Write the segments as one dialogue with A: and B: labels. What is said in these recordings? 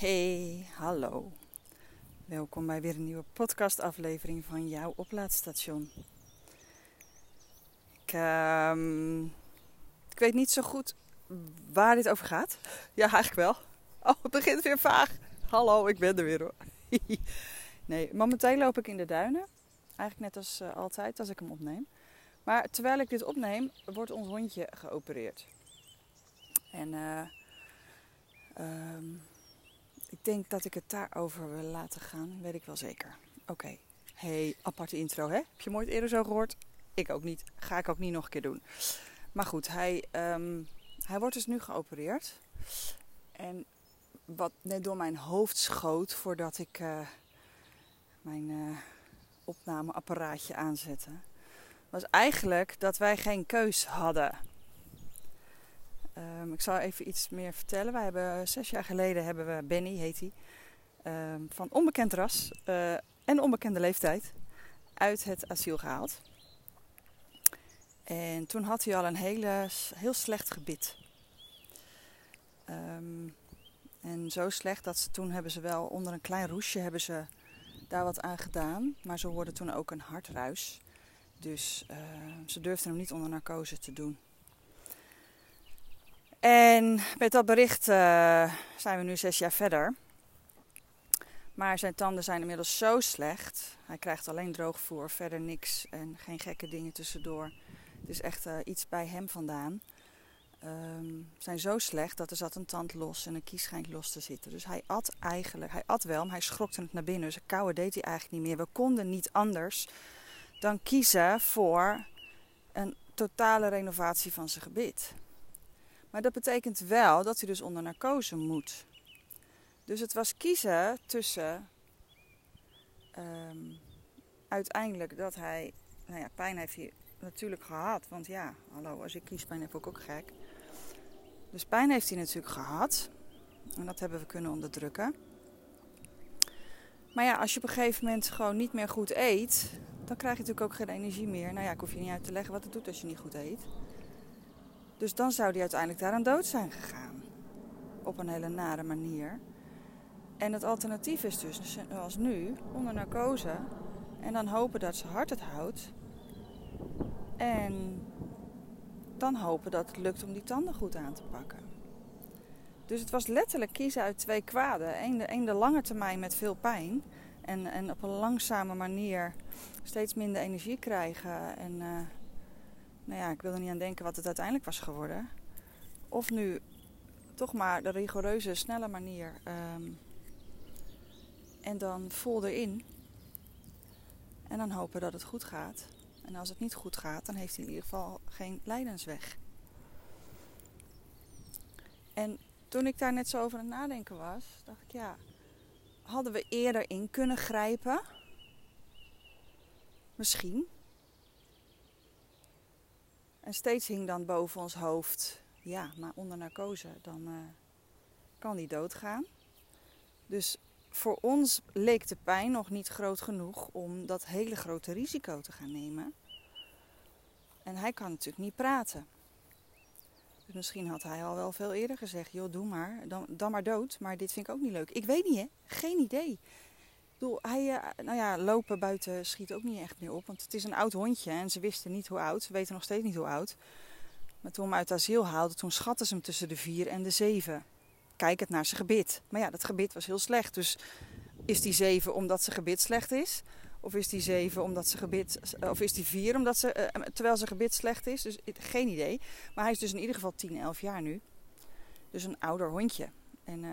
A: Hey, hallo. Welkom bij weer een nieuwe podcastaflevering van jouw oplaadstation. Ik, ehm, ik weet niet zo goed waar dit over gaat. Ja, eigenlijk wel. Oh, het begint weer vaag. Hallo, ik ben er weer hoor. nee, momenteel loop ik in de duinen. Eigenlijk net als eh, altijd als ik hem opneem. Maar terwijl ik dit opneem, wordt ons hondje geopereerd. En eh. Ik denk dat ik het daarover wil laten gaan, weet ik wel zeker. Oké, hey, aparte intro hè? Heb je hem ooit eerder zo gehoord? Ik ook niet. Ga ik ook niet nog een keer doen. Maar goed, hij, um, hij wordt dus nu geopereerd. En wat net door mijn hoofd schoot voordat ik uh, mijn uh, opnameapparaatje aanzette, was eigenlijk dat wij geen keus hadden. Um, ik zal even iets meer vertellen. Wij hebben zes jaar geleden hebben we Benny, heet hij, um, van onbekend ras uh, en onbekende leeftijd uit het asiel gehaald. En toen had hij al een hele, heel slecht gebit. Um, en zo slecht dat ze toen hebben ze wel onder een klein roesje hebben ze daar wat aan gedaan. Maar ze hoorden toen ook een hartruis. Dus ze durfden hem niet onder narcose te doen. En met dat bericht uh, zijn we nu zes jaar verder. Maar zijn tanden zijn inmiddels zo slecht. Hij krijgt alleen droogvoer, verder niks en geen gekke dingen tussendoor. Het is echt uh, iets bij hem vandaan. Um, zijn zo slecht dat er zat een tand los en een kies schijnt los te zitten. Dus hij at eigenlijk, hij at wel, maar hij schrokte het naar binnen. Dus kauwen deed hij eigenlijk niet meer. We konden niet anders dan kiezen voor een totale renovatie van zijn gebit. Maar dat betekent wel dat hij dus onder narcose moet. Dus het was kiezen tussen um, uiteindelijk dat hij, nou ja, pijn heeft hij natuurlijk gehad. Want ja, hallo, als ik kiespijn heb, ook ook gek. Dus pijn heeft hij natuurlijk gehad. En dat hebben we kunnen onderdrukken. Maar ja, als je op een gegeven moment gewoon niet meer goed eet, dan krijg je natuurlijk ook geen energie meer. Nou ja, ik hoef je niet uit te leggen wat het doet als je niet goed eet. Dus dan zou die uiteindelijk daar aan dood zijn gegaan. Op een hele nare manier. En het alternatief is dus, zoals nu, onder narcose. En dan hopen dat ze hart het houdt. En dan hopen dat het lukt om die tanden goed aan te pakken. Dus het was letterlijk kiezen uit twee kwaden. Eén de, de lange termijn met veel pijn. En, en op een langzame manier steeds minder energie krijgen. En uh, nou ja, ik wil er niet aan denken wat het uiteindelijk was geworden. Of nu toch maar de rigoureuze, snelle manier. Um, en dan vol erin. En dan hopen dat het goed gaat. En als het niet goed gaat, dan heeft hij in ieder geval geen lijdensweg. En toen ik daar net zo over aan het nadenken was, dacht ik ja, hadden we eerder in kunnen grijpen? Misschien. En steeds hing dan boven ons hoofd, ja, maar onder narcose, dan uh, kan die doodgaan. Dus voor ons leek de pijn nog niet groot genoeg om dat hele grote risico te gaan nemen. En hij kan natuurlijk niet praten. Dus misschien had hij al wel veel eerder gezegd: joh, doe maar, dan, dan maar dood. Maar dit vind ik ook niet leuk. Ik weet niet, hè? Geen idee bedoel, hij, uh, nou ja, lopen buiten schiet ook niet echt meer op. Want het is een oud hondje en ze wisten niet hoe oud. Ze weten nog steeds niet hoe oud. Maar toen we hem uit asiel haalden, toen schatten ze hem tussen de vier en de zeven. Kijk het naar zijn gebit. Maar ja, dat gebit was heel slecht. Dus is die zeven omdat zijn gebit slecht is? Of is die zeven omdat zijn gebit... Of is die vier omdat ze, uh, terwijl zijn gebit slecht is? Dus geen idee. Maar hij is dus in ieder geval 10, 11 jaar nu. Dus een ouder hondje. En...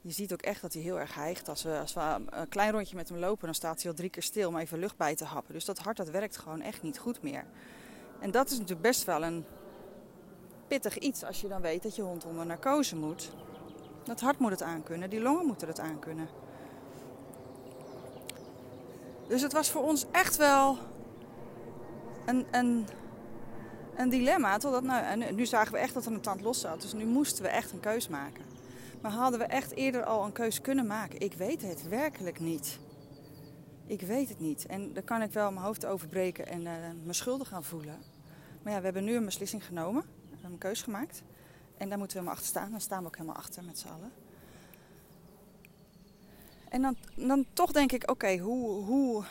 A: je ziet ook echt dat hij heel erg hijgt. Als we, als we een klein rondje met hem lopen, dan staat hij al drie keer stil om even lucht bij te happen. Dus dat hart dat werkt gewoon echt niet goed meer. En dat is natuurlijk best wel een pittig iets als je dan weet dat je hond onder narcose moet. Dat hart moet het aankunnen, die longen moeten het aankunnen. Dus het was voor ons echt wel een, een, een dilemma. Totdat, nou, en nu zagen we echt dat er een tand los zat. Dus nu moesten we echt een keus maken. Maar hadden we echt eerder al een keus kunnen maken? Ik weet het werkelijk niet. Ik weet het niet. En daar kan ik wel mijn hoofd over breken en uh, me schuldig gaan voelen. Maar ja, we hebben nu een beslissing genomen. We hebben een keus gemaakt. En daar moeten we maar achter staan. Daar staan we ook helemaal achter met z'n allen. En dan, dan toch denk ik, oké, hoe, hoe,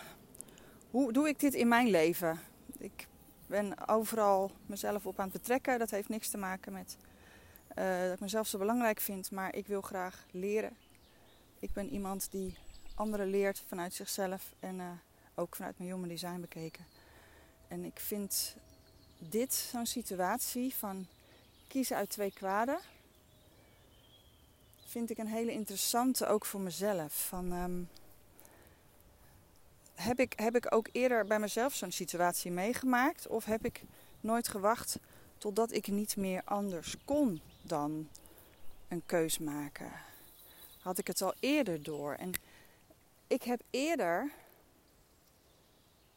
A: hoe doe ik dit in mijn leven? Ik ben overal mezelf op aan het betrekken. Dat heeft niks te maken met uh, dat ik mezelf zo belangrijk vind, maar ik wil graag leren. Ik ben iemand die anderen leert vanuit zichzelf en uh, ook vanuit mijn human design bekeken. En ik vind dit zo'n situatie van kiezen uit twee kwaden, vind ik een hele interessante ook voor mezelf. Van, um, heb, ik, heb ik ook eerder bij mezelf zo'n situatie meegemaakt of heb ik nooit gewacht totdat ik niet meer anders kon dan een keus maken? Had ik het al eerder door? En ik heb eerder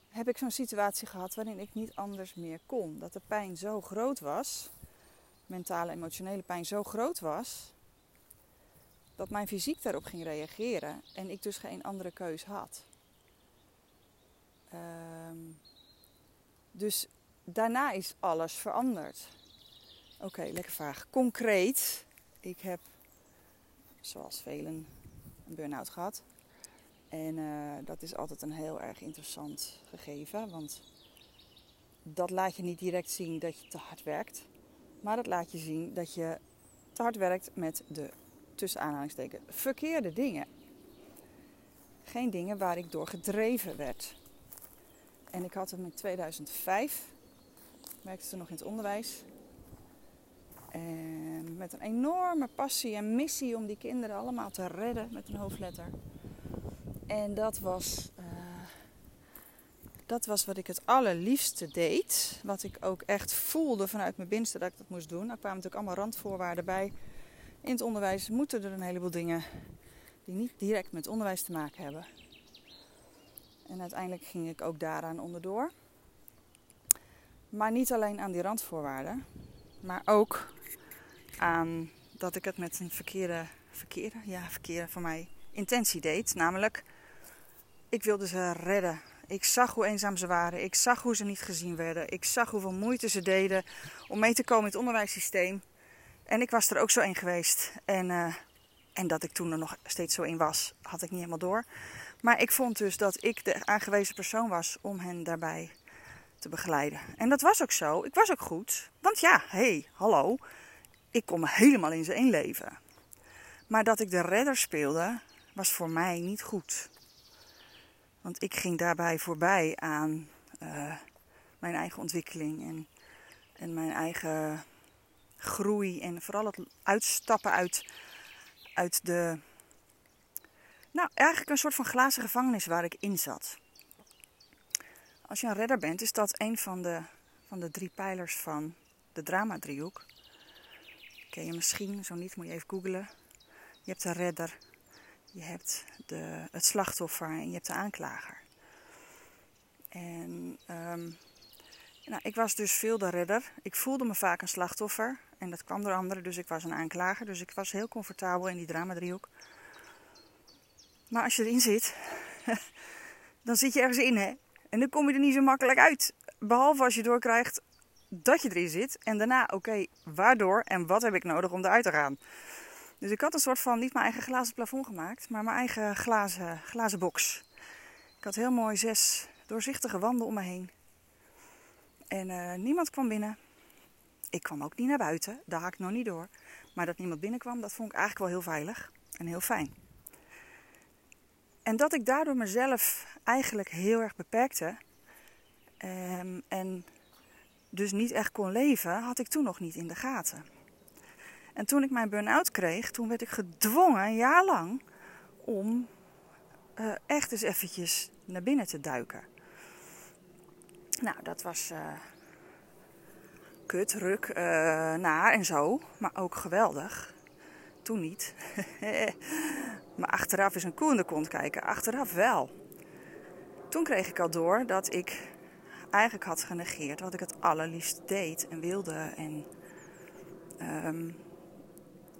A: heb ik zo'n situatie gehad waarin ik niet anders meer kon. Dat de pijn zo groot was, mentale, emotionele pijn zo groot was, dat mijn fysiek daarop ging reageren en ik dus geen andere keus had. Um, dus daarna is alles veranderd. Oké, lekker vraag. Concreet, ik heb, zoals velen, een burn-out gehad. En uh, dat is altijd een heel erg interessant gegeven, want dat laat je niet direct zien dat je te hard werkt, maar dat laat je zien dat je te hard werkt met de tussen aanhalingstekens verkeerde dingen. Geen dingen waar ik door gedreven werd. En ik had hem in 2005, werkte toen nog in het onderwijs. En met een enorme passie en missie om die kinderen allemaal te redden met een hoofdletter. En dat was, uh, dat was wat ik het allerliefste deed. Wat ik ook echt voelde vanuit mijn binnenste dat ik dat moest doen. Er kwamen natuurlijk allemaal randvoorwaarden bij. In het onderwijs moeten er een heleboel dingen die niet direct met onderwijs te maken hebben. En uiteindelijk ging ik ook daaraan onderdoor. Maar niet alleen aan die randvoorwaarden, maar ook aan dat ik het met een verkeerde, verkeerde, ja, verkeerde voor mij intentie deed. Namelijk, ik wilde ze redden. Ik zag hoe eenzaam ze waren. Ik zag hoe ze niet gezien werden. Ik zag hoeveel moeite ze deden om mee te komen in het onderwijssysteem. En ik was er ook zo in geweest. En, uh, en dat ik toen er nog steeds zo in was, had ik niet helemaal door. Maar ik vond dus dat ik de aangewezen persoon was om hen daarbij te begeleiden. En dat was ook zo. Ik was ook goed. Want ja, hé, hey, hallo. Ik kon me helemaal in zijn inleven. Maar dat ik de redder speelde, was voor mij niet goed. Want ik ging daarbij voorbij aan uh, mijn eigen ontwikkeling en, en mijn eigen groei. En vooral het uitstappen uit, uit de. Nou, eigenlijk een soort van glazen gevangenis waar ik in zat. Als je een redder bent, is dat een van de, van de drie pijlers van de drama-driehoek. Ken je misschien, zo niet moet je even googlen. Je hebt de redder, je hebt de, het slachtoffer en je hebt de aanklager. En um, nou, ik was dus veel de redder. Ik voelde me vaak een slachtoffer. En dat kwam door anderen, dus ik was een aanklager. Dus ik was heel comfortabel in die drama-driehoek. Maar als je erin zit, dan zit je ergens in, hè. En dan kom je er niet zo makkelijk uit. Behalve als je doorkrijgt dat je erin zit. En daarna, oké, waardoor en wat heb ik nodig om eruit te gaan? Dus ik had een soort van, niet mijn eigen glazen plafond gemaakt, maar mijn eigen glazen, glazen box. Ik had heel mooi zes doorzichtige wanden om me heen. En uh, niemand kwam binnen. Ik kwam ook niet naar buiten, daar haak ik nog niet door. Maar dat niemand binnenkwam, dat vond ik eigenlijk wel heel veilig en heel fijn. En dat ik daardoor mezelf eigenlijk heel erg beperkte. Um, en dus niet echt kon leven, had ik toen nog niet in de gaten. En toen ik mijn burn-out kreeg, toen werd ik gedwongen, een jaar lang, om uh, echt eens eventjes naar binnen te duiken. Nou, dat was uh, kut, ruk, uh, naar en zo, maar ook geweldig. Toen niet. maar achteraf is een koe in kont kijken. Achteraf wel. Toen kreeg ik al door dat ik eigenlijk had genegeerd wat ik het allerliefst deed en wilde. En um,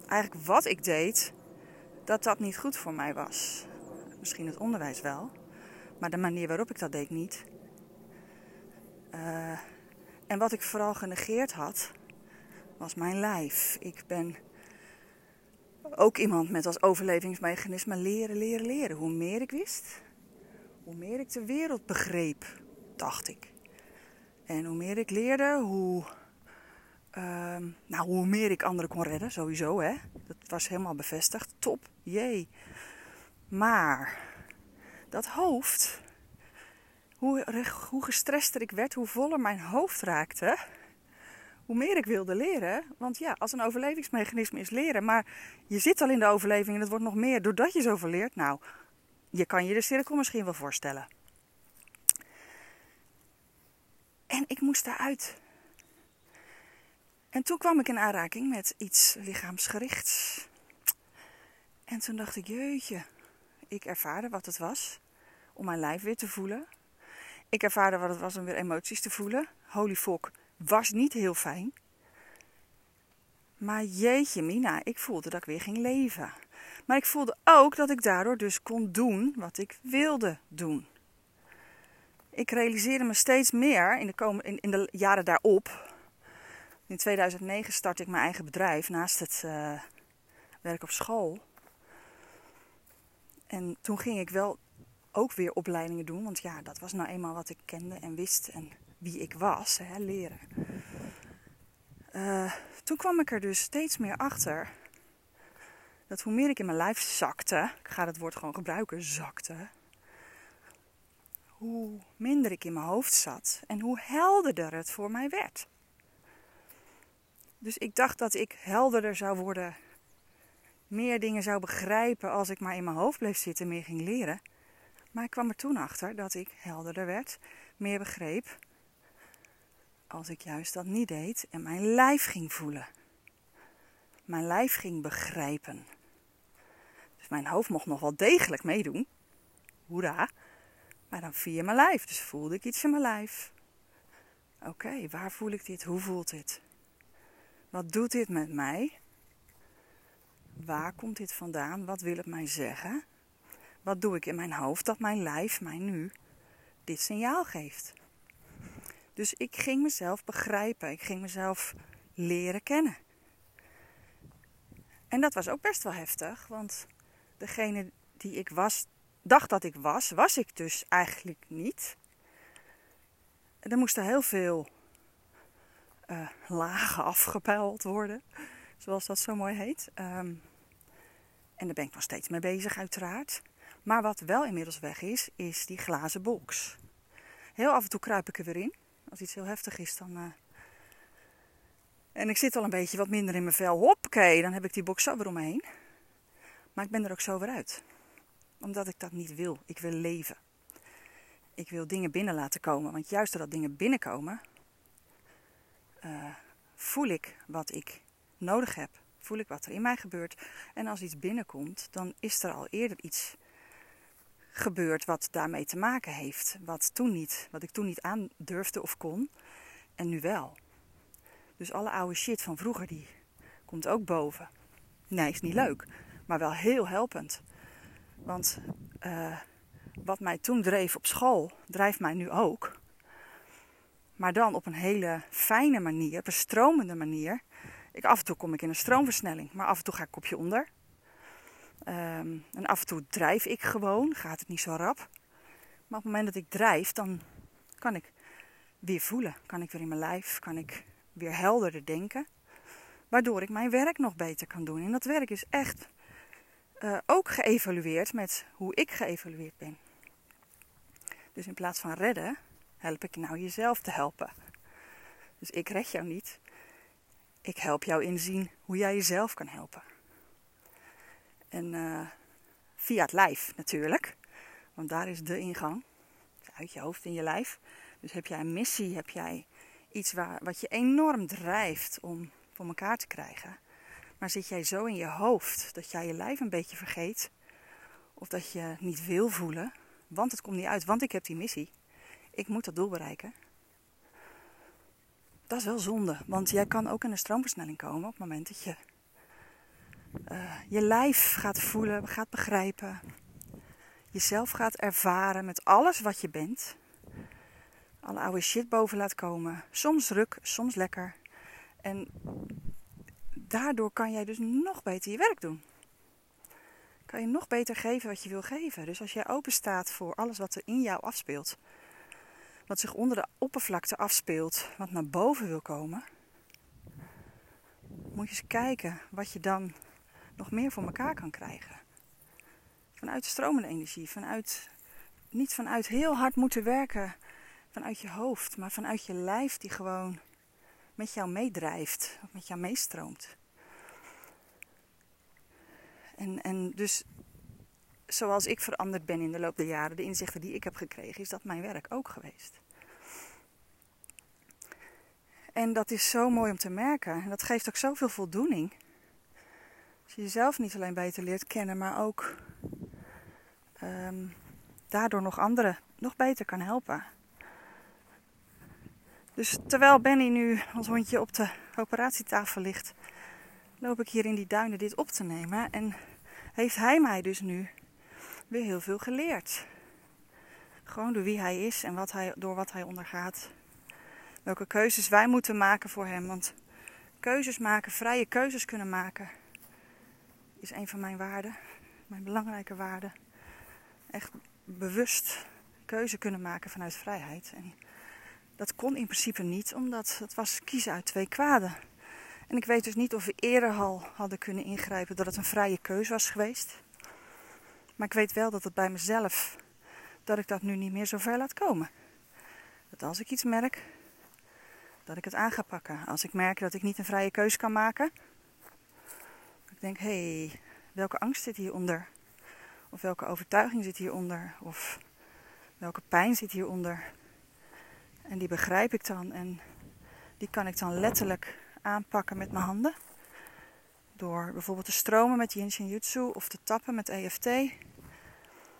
A: eigenlijk wat ik deed, dat dat niet goed voor mij was. Misschien het onderwijs wel, maar de manier waarop ik dat deed niet. Uh, en wat ik vooral genegeerd had, was mijn lijf. Ik ben ook iemand met als overlevingsmechanisme leren, leren, leren. Hoe meer ik wist, hoe meer ik de wereld begreep, dacht ik. En hoe meer ik leerde, hoe, ehm, nou, hoe meer ik anderen kon redden, sowieso. Hè? Dat was helemaal bevestigd. Top, jee. Maar dat hoofd, hoe, hoe gestrester ik werd, hoe voller mijn hoofd raakte, hoe meer ik wilde leren. Want ja, als een overlevingsmechanisme is leren, maar je zit al in de overleving en het wordt nog meer doordat je zoveel leert. Nou, je kan je de cirkel misschien wel voorstellen. En ik moest daaruit. En toen kwam ik in aanraking met iets lichaamsgerichts. En toen dacht ik, jeetje, ik ervaarde wat het was om mijn lijf weer te voelen. Ik ervaarde wat het was om weer emoties te voelen. Holy fuck, was niet heel fijn. Maar jeetje mina, ik voelde dat ik weer ging leven. Maar ik voelde ook dat ik daardoor dus kon doen wat ik wilde doen. Ik realiseerde me steeds meer in de, in, in de jaren daarop. In 2009 startte ik mijn eigen bedrijf naast het uh, werk op school. En toen ging ik wel ook weer opleidingen doen, want ja, dat was nou eenmaal wat ik kende en wist en wie ik was, hè, leren. Uh, toen kwam ik er dus steeds meer achter dat hoe meer ik in mijn lijf zakte, ik ga het woord gewoon gebruiken, zakte, hoe minder ik in mijn hoofd zat en hoe helderder het voor mij werd. Dus ik dacht dat ik helderder zou worden, meer dingen zou begrijpen als ik maar in mijn hoofd bleef zitten, meer ging leren. Maar ik kwam er toen achter dat ik helderder werd, meer begreep, als ik juist dat niet deed en mijn lijf ging voelen. Mijn lijf ging begrijpen. Dus mijn hoofd mocht nog wel degelijk meedoen. Hoera. Maar dan via mijn lijf. Dus voelde ik iets in mijn lijf. Oké, waar voel ik dit? Hoe voelt dit? Wat doet dit met mij? Waar komt dit vandaan? Wat wil het mij zeggen? Wat doe ik in mijn hoofd dat mijn lijf mij nu dit signaal geeft? Dus ik ging mezelf begrijpen. Ik ging mezelf leren kennen. En dat was ook best wel heftig, want degene die ik was, dacht dat ik was, was ik dus eigenlijk niet. Er moesten heel veel uh, lagen afgepeild worden, zoals dat zo mooi heet. Um, en daar ben ik nog steeds mee bezig, uiteraard. Maar wat wel inmiddels weg is, is die glazen box. Heel af en toe kruip ik er weer in. Als iets heel heftig is, dan. Uh... En ik zit al een beetje wat minder in mijn vel. Hoppakee, dan heb ik die box zo weer om me heen. Maar ik ben er ook zo weer uit. Omdat ik dat niet wil. Ik wil leven. Ik wil dingen binnen laten komen. Want juist doordat dingen binnenkomen, uh, voel ik wat ik nodig heb. Voel ik wat er in mij gebeurt. En als iets binnenkomt, dan is er al eerder iets gebeurd wat daarmee te maken heeft. Wat, toen niet, wat ik toen niet aandurfde of kon. En nu wel. Dus alle oude shit van vroeger, die komt ook boven. Nee, is niet leuk. Maar wel heel helpend. Want uh, wat mij toen dreef op school, drijft mij nu ook. Maar dan op een hele fijne manier, op een stromende manier. Ik, af en toe kom ik in een stroomversnelling, maar af en toe ga ik kopje onder. Um, en af en toe drijf ik gewoon, gaat het niet zo rap. Maar op het moment dat ik drijf, dan kan ik weer voelen. Kan ik weer in mijn lijf, kan ik weer helderder denken. Waardoor ik mijn werk nog beter kan doen. En dat werk is echt uh, ook geëvalueerd met hoe ik geëvalueerd ben. Dus in plaats van redden, help ik nou jezelf te helpen. Dus ik red jou niet. Ik help jou inzien hoe jij jezelf kan helpen. En uh, via het lijf natuurlijk. Want daar is de ingang. Uit je hoofd in je lijf. Dus heb jij een missie, heb jij iets waar, wat je enorm drijft om voor elkaar te krijgen. Maar zit jij zo in je hoofd dat jij je lijf een beetje vergeet. Of dat je niet wil voelen. Want het komt niet uit, want ik heb die missie. Ik moet dat doel bereiken. Dat is wel zonde, want jij kan ook in een stroomversnelling komen op het moment dat je uh, je lijf gaat voelen, gaat begrijpen. Jezelf gaat ervaren met alles wat je bent. Alle oude shit boven laat komen. Soms ruk, soms lekker. En daardoor kan jij dus nog beter je werk doen. kan je nog beter geven wat je wil geven. Dus als jij open staat voor alles wat er in jou afspeelt, wat zich onder de oppervlakte afspeelt, wat naar boven wil komen, moet je eens kijken wat je dan nog meer voor elkaar kan krijgen. Vanuit stromende energie, vanuit, niet vanuit heel hard moeten werken vanuit je hoofd, maar vanuit je lijf die gewoon met jou meedrijft, met jou meestroomt. En, en dus zoals ik veranderd ben in de loop der jaren, de inzichten die ik heb gekregen, is dat mijn werk ook geweest. En dat is zo mooi om te merken. En dat geeft ook zoveel voldoening. Als je jezelf niet alleen beter leert kennen, maar ook um, daardoor nog anderen nog beter kan helpen. Dus terwijl Benny nu als hondje op de operatietafel ligt, loop ik hier in die duinen dit op te nemen. En heeft hij mij dus nu weer heel veel geleerd. Gewoon door wie hij is en wat hij, door wat hij ondergaat. Welke keuzes wij moeten maken voor hem. Want keuzes maken, vrije keuzes kunnen maken, is een van mijn waarden. Mijn belangrijke waarden. Echt bewust keuze kunnen maken vanuit vrijheid. En dat kon in principe niet, omdat het was kiezen uit twee kwaden. En ik weet dus niet of we eerder al hadden kunnen ingrijpen dat het een vrije keuze was geweest. Maar ik weet wel dat het bij mezelf, dat ik dat nu niet meer zo ver laat komen. Dat als ik iets merk, dat ik het aan ga pakken. Als ik merk dat ik niet een vrije keuze kan maken. Ik denk, hé, hey, welke angst zit hieronder? Of welke overtuiging zit hieronder? Of welke pijn zit hieronder? En die begrijp ik dan en die kan ik dan letterlijk aanpakken met mijn handen. Door bijvoorbeeld te stromen met Yin Shin Jutsu of te tappen met EFT.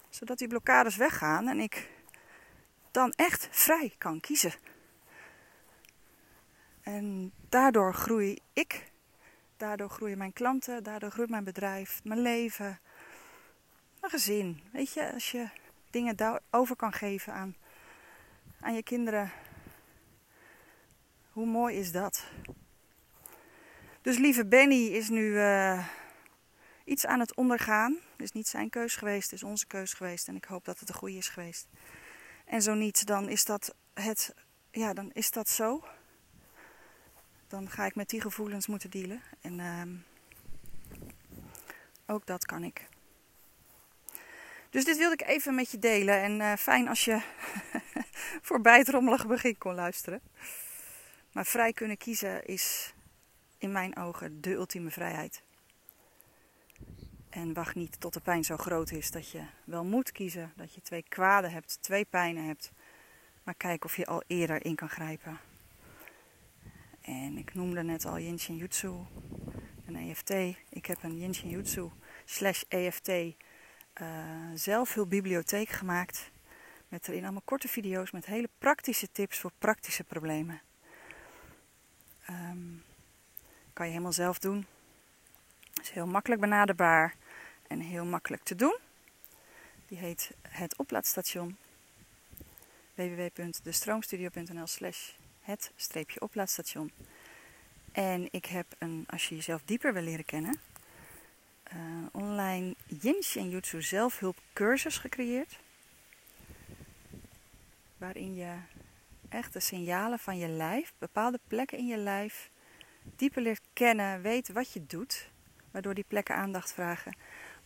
A: Zodat die blokkades weggaan en ik dan echt vrij kan kiezen. En daardoor groei ik, daardoor groeien mijn klanten, daardoor groeit mijn bedrijf, mijn leven, mijn gezin. Weet je, als je dingen over kan geven aan aan je kinderen. Hoe mooi is dat? Dus lieve Benny is nu uh, iets aan het ondergaan. Het is niet zijn keus geweest, het is onze keus geweest. En ik hoop dat het de goede is geweest. En zo niet, dan is dat het. Ja, dan is dat zo. Dan ga ik met die gevoelens moeten dealen. En uh, ook dat kan ik. Dus dit wilde ik even met je delen. En uh, fijn als je voorbij het rommelige begin kon luisteren. Maar vrij kunnen kiezen is in mijn ogen de ultieme vrijheid. En wacht niet tot de pijn zo groot is dat je wel moet kiezen. Dat je twee kwaden hebt, twee pijnen hebt. Maar kijk of je al eerder in kan grijpen. En ik noemde net al Yin Jutsu en EFT. Ik heb een Yin Jutsu slash EFT uh, zelfhulpbibliotheek gemaakt. Met erin allemaal korte video's met hele praktische tips voor praktische problemen. Um, je helemaal zelf doen. Is heel makkelijk benaderbaar en heel makkelijk te doen. Die heet het oplaadstation www.destroomstudio.nl slash het streepje oplaadstation. En ik heb een, als je jezelf dieper wil leren kennen, uh, online Yin en Jutsu zelfhulpcursus gecreëerd waarin je echt de signalen van je lijf, bepaalde plekken in je lijf, dieper leert kennen, weet wat je doet, waardoor die plekken aandacht vragen.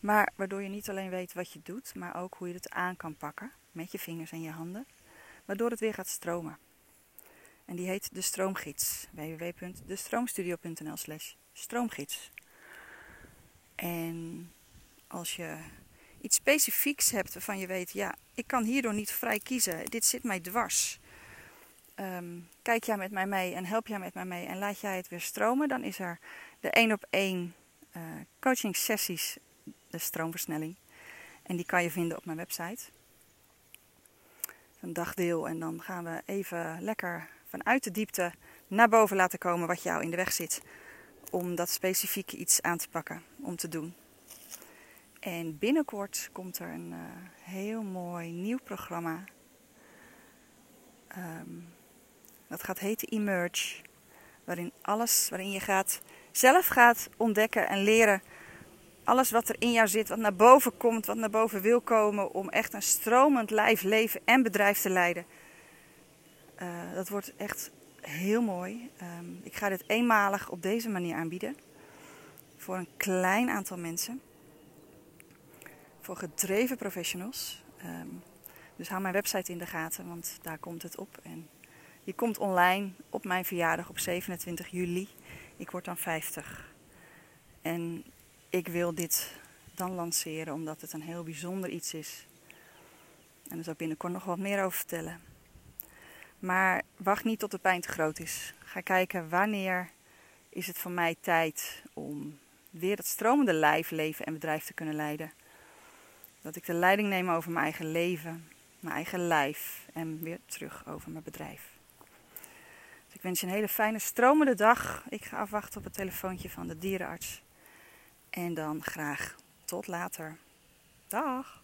A: Maar waardoor je niet alleen weet wat je doet, maar ook hoe je het aan kan pakken met je vingers en je handen, waardoor het weer gaat stromen. En die heet de Stroomgids. www.destroomstudio.nl slash stroomgids. En als je iets specifieks hebt waarvan je weet, ja, ik kan hierdoor niet vrij kiezen. Dit zit mij dwars. Ehm, kijk jij met mij mee en help jij met mij mee en laat jij het weer stromen, dan is er de één op één uh, coaching sessies, de stroomversnelling. En die kan je vinden op mijn website. Een dagdeel en dan gaan we even lekker vanuit de diepte naar boven laten komen wat jou in de weg zit. Om dat specifieke iets aan te pakken, om te doen. En binnenkort komt er een uh, heel mooi nieuw programma. Um, dat gaat heten Emerge. Waarin alles, waarin je gaat, zelf gaat ontdekken en leren alles wat er in jou zit, wat naar boven komt, wat naar boven wil komen, om echt een stromend lijf, leven en bedrijf te leiden. Uh, dat wordt echt heel mooi. Um, ik ga dit eenmalig op deze manier aanbieden. Voor een klein aantal mensen. Voor gedreven professionals. Um, dus hou mijn website in de gaten, want daar komt het op. En je komt online op mijn verjaardag op 27 juli. Ik word dan 50. En ik wil dit dan lanceren omdat het een heel bijzonder iets is. En daar zal ik binnenkort nog wat meer over vertellen. Maar wacht niet tot de pijn te groot is. Ga kijken wanneer is het voor mij tijd om weer het stromende lijf, leven en bedrijf te kunnen leiden. Dat ik de leiding neem over mijn eigen leven, mijn eigen lijf en weer terug over mijn bedrijf. Wens je een hele fijne stromende dag. Ik ga afwachten op het telefoontje van de dierenarts. En dan graag tot later. Dag!